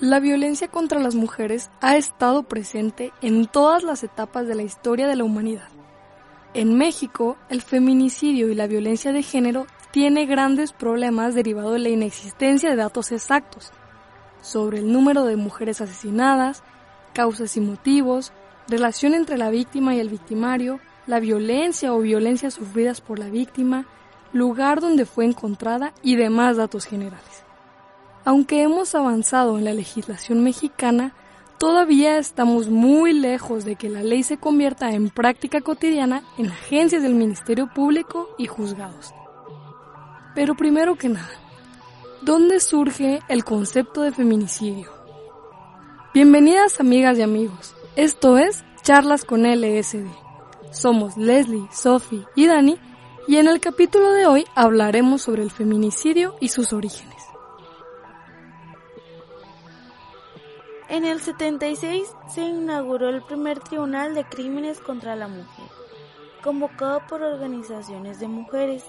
La violencia contra las mujeres ha estado presente en todas las etapas de la historia de la humanidad. En México, el feminicidio y la violencia de género tiene grandes problemas derivados de la inexistencia de datos exactos sobre el número de mujeres asesinadas, causas y motivos, relación entre la víctima y el victimario, la violencia o violencia sufridas por la víctima, lugar donde fue encontrada y demás datos generales. Aunque hemos avanzado en la legislación mexicana, todavía estamos muy lejos de que la ley se convierta en práctica cotidiana en agencias del Ministerio Público y juzgados. Pero primero que nada, ¿dónde surge el concepto de feminicidio? Bienvenidas amigas y amigos, esto es Charlas con LSD. Somos Leslie, Sophie y Dani y en el capítulo de hoy hablaremos sobre el feminicidio y sus orígenes. En el 76 se inauguró el primer Tribunal de Crímenes contra la Mujer, convocado por organizaciones de mujeres.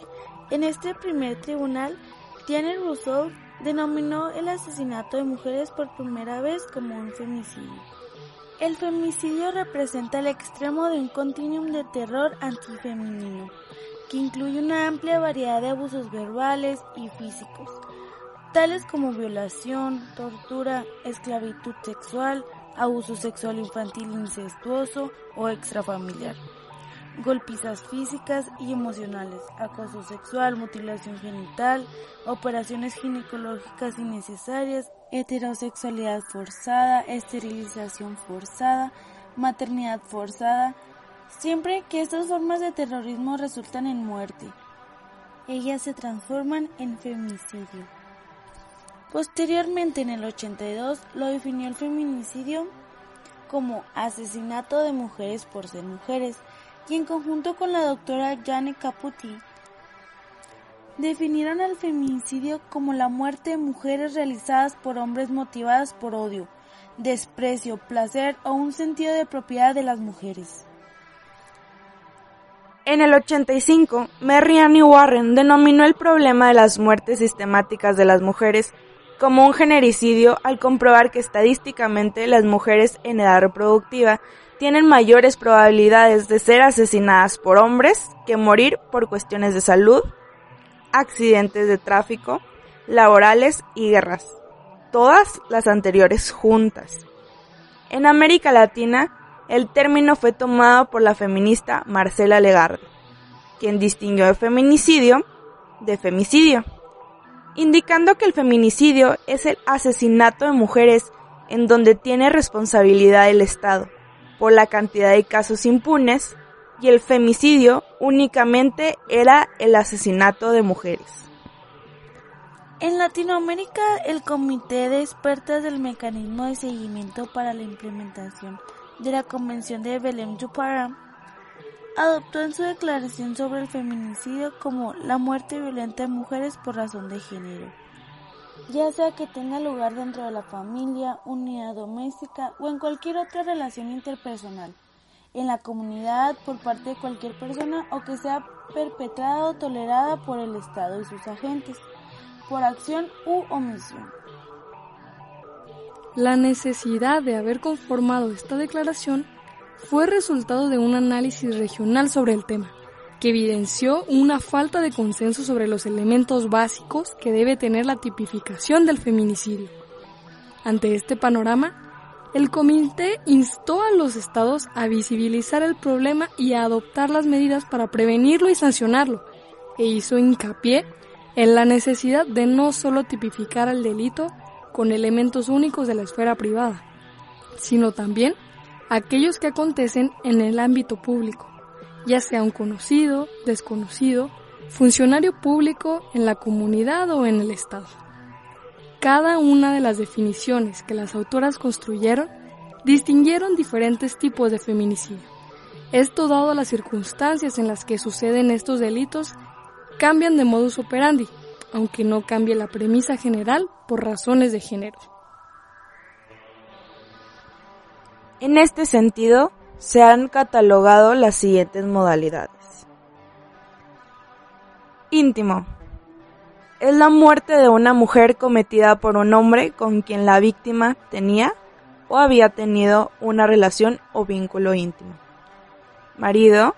En este primer tribunal, Diane Rousseau denominó el asesinato de mujeres por primera vez como un femicidio. El femicidio representa el extremo de un continuum de terror antifemenino, que incluye una amplia variedad de abusos verbales y físicos, tales como violación, tortura, esclavitud sexual, abuso sexual infantil incestuoso o extrafamiliar, golpizas físicas y emocionales, acoso sexual, mutilación genital, operaciones ginecológicas innecesarias, heterosexualidad forzada, esterilización forzada, maternidad forzada, siempre que estas formas de terrorismo resultan en muerte. Ellas se transforman en femicidio. Posteriormente, en el 82, lo definió el feminicidio como asesinato de mujeres por ser mujeres, y en conjunto con la doctora Jane Caputi, definieron el feminicidio como la muerte de mujeres realizadas por hombres motivadas por odio, desprecio, placer o un sentido de propiedad de las mujeres. En el 85, Mary Annie Warren denominó el problema de las muertes sistemáticas de las mujeres como un genericidio al comprobar que estadísticamente las mujeres en edad reproductiva tienen mayores probabilidades de ser asesinadas por hombres que morir por cuestiones de salud, accidentes de tráfico, laborales y guerras, todas las anteriores juntas. En América Latina, el término fue tomado por la feminista Marcela Legarde, quien distinguió el feminicidio de femicidio indicando que el feminicidio es el asesinato de mujeres en donde tiene responsabilidad el Estado, por la cantidad de casos impunes, y el femicidio únicamente era el asesinato de mujeres. En Latinoamérica, el Comité de Expertas del Mecanismo de Seguimiento para la Implementación de la Convención de Belém do adoptó en su declaración sobre el feminicidio como la muerte violenta de mujeres por razón de género, ya sea que tenga lugar dentro de la familia, unidad doméstica o en cualquier otra relación interpersonal, en la comunidad por parte de cualquier persona o que sea perpetrada o tolerada por el Estado y sus agentes, por acción u omisión. La necesidad de haber conformado esta declaración fue resultado de un análisis regional sobre el tema, que evidenció una falta de consenso sobre los elementos básicos que debe tener la tipificación del feminicidio. Ante este panorama, el comité instó a los estados a visibilizar el problema y a adoptar las medidas para prevenirlo y sancionarlo, e hizo hincapié en la necesidad de no solo tipificar el delito con elementos únicos de la esfera privada, sino también aquellos que acontecen en el ámbito público, ya sea un conocido, desconocido, funcionario público en la comunidad o en el Estado. Cada una de las definiciones que las autoras construyeron distinguieron diferentes tipos de feminicidio. Esto dado las circunstancias en las que suceden estos delitos, cambian de modus operandi, aunque no cambie la premisa general por razones de género. En este sentido, se han catalogado las siguientes modalidades. Íntimo. es la muerte de una mujer cometida por un hombre con quien la víctima tenía o había tenido una relación o vínculo íntimo. Marido,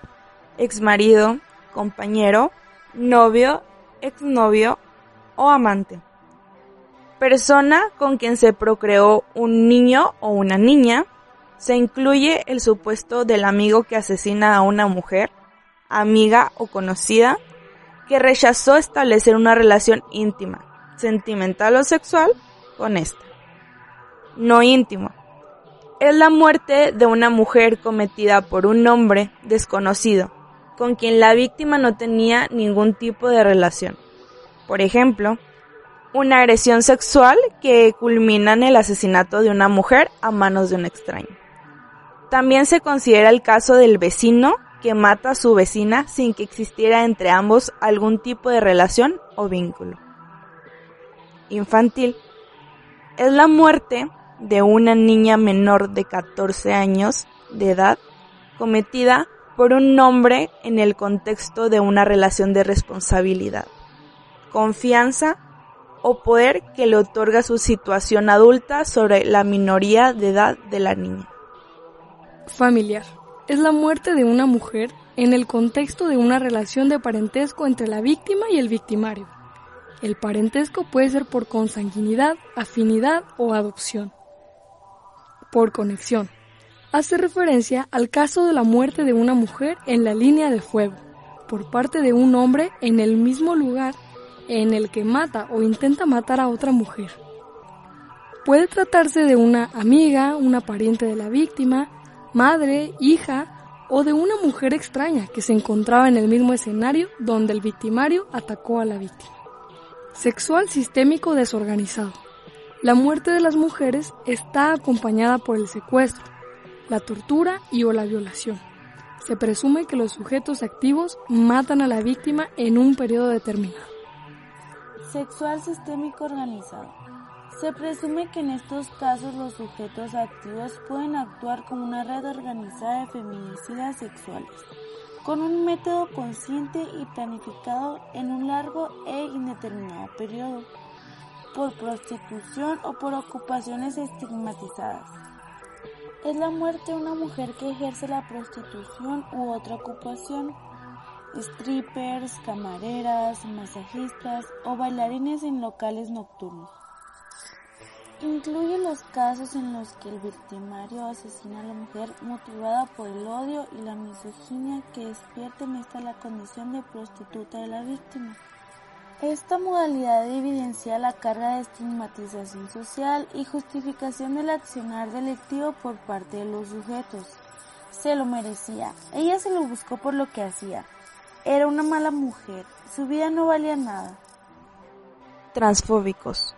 exmarido, compañero, novio, exnovio o amante. Persona con quien se procreó un niño o una niña. Se incluye el supuesto del amigo que asesina a una mujer, amiga o conocida, que rechazó establecer una relación íntima, sentimental o sexual con esta. No íntimo. Es la muerte de una mujer cometida por un hombre desconocido, con quien la víctima no tenía ningún tipo de relación. Por ejemplo, una agresión sexual que culmina en el asesinato de una mujer a manos de un extraño. También se considera el caso del vecino que mata a su vecina sin que existiera entre ambos algún tipo de relación o vínculo. Infantil. Es la muerte de una niña menor de 14 años de edad cometida por un hombre en el contexto de una relación de responsabilidad, confianza o poder que le otorga su situación adulta sobre la minoría de edad de la niña. Familiar. Es la muerte de una mujer en el contexto de una relación de parentesco entre la víctima y el victimario. El parentesco puede ser por consanguinidad, afinidad o adopción. Por conexión. Hace referencia al caso de la muerte de una mujer en la línea de fuego, por parte de un hombre en el mismo lugar en el que mata o intenta matar a otra mujer. Puede tratarse de una amiga, una pariente de la víctima, madre, hija o de una mujer extraña que se encontraba en el mismo escenario donde el victimario atacó a la víctima. Sexual sistémico desorganizado. La muerte de las mujeres está acompañada por el secuestro, la tortura y o la violación. Se presume que los sujetos activos matan a la víctima en un periodo determinado. Sexual sistémico organizado. Se presume que en estos casos los sujetos activos pueden actuar como una red organizada de feminicidas sexuales, con un método consciente y planificado en un largo e indeterminado periodo, por prostitución o por ocupaciones estigmatizadas. Es la muerte de una mujer que ejerce la prostitución u otra ocupación strippers, camareras, masajistas o bailarines en locales nocturnos. Incluye los casos en los que el victimario asesina a la mujer motivada por el odio y la misoginia que despierta en esta la condición de prostituta de la víctima. Esta modalidad evidencia la carga de estigmatización social y justificación del accionar delictivo por parte de los sujetos. Se lo merecía, ella se lo buscó por lo que hacía, era una mala mujer, su vida no valía nada. Transfóbicos.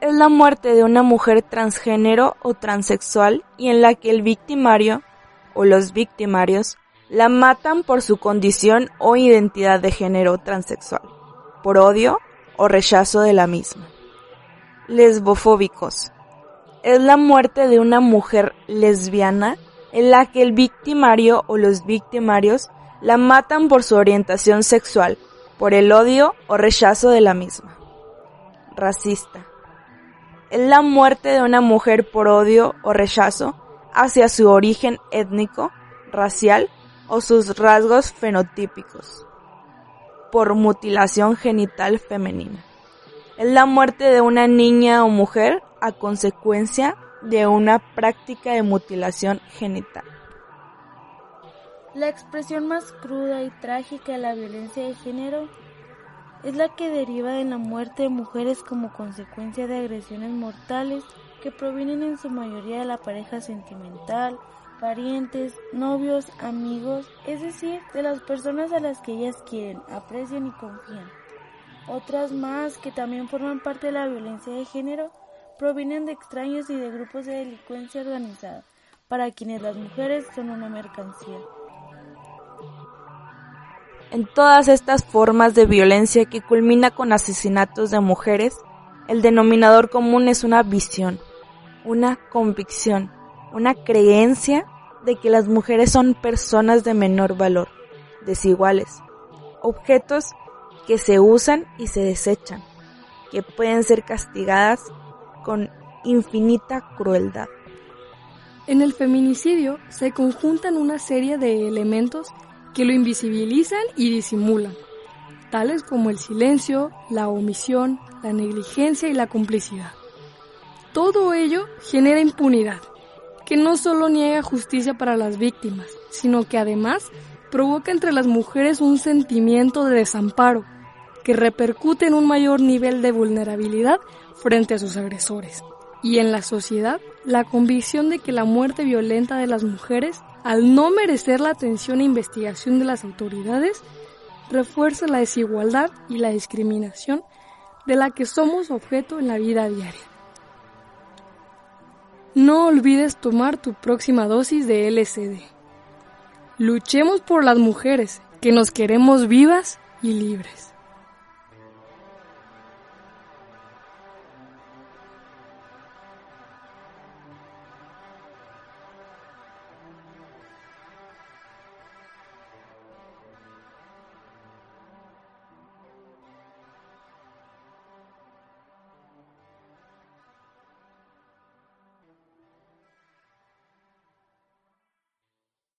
Es la muerte de una mujer transgénero o transexual y en la que el victimario o los victimarios la matan por su condición o identidad de género transexual, por odio o rechazo de la misma. Lesbofóbicos. Es la muerte de una mujer lesbiana en la que el victimario o los victimarios la matan por su orientación sexual, por el odio o rechazo de la misma. Racista. Es la muerte de una mujer por odio o rechazo hacia su origen étnico, racial o sus rasgos fenotípicos. Por mutilación genital femenina. Es la muerte de una niña o mujer a consecuencia de una práctica de mutilación genital. La expresión más cruda y trágica de la violencia de género es la que deriva de la muerte de mujeres como consecuencia de agresiones mortales que provienen en su mayoría de la pareja sentimental, parientes, novios, amigos, es decir, de las personas a las que ellas quieren, aprecian y confían. Otras más, que también forman parte de la violencia de género, provienen de extraños y de grupos de delincuencia organizada, para quienes las mujeres son una mercancía. En todas estas formas de violencia que culmina con asesinatos de mujeres, el denominador común es una visión, una convicción, una creencia de que las mujeres son personas de menor valor, desiguales, objetos que se usan y se desechan, que pueden ser castigadas con infinita crueldad. En el feminicidio se conjuntan una serie de elementos que lo invisibilizan y disimulan, tales como el silencio, la omisión, la negligencia y la complicidad. Todo ello genera impunidad, que no solo niega justicia para las víctimas, sino que además provoca entre las mujeres un sentimiento de desamparo, que repercute en un mayor nivel de vulnerabilidad frente a sus agresores. Y en la sociedad, la convicción de que la muerte violenta de las mujeres, al no merecer la atención e investigación de las autoridades, refuerza la desigualdad y la discriminación de la que somos objeto en la vida diaria. No olvides tomar tu próxima dosis de LCD. Luchemos por las mujeres que nos queremos vivas y libres.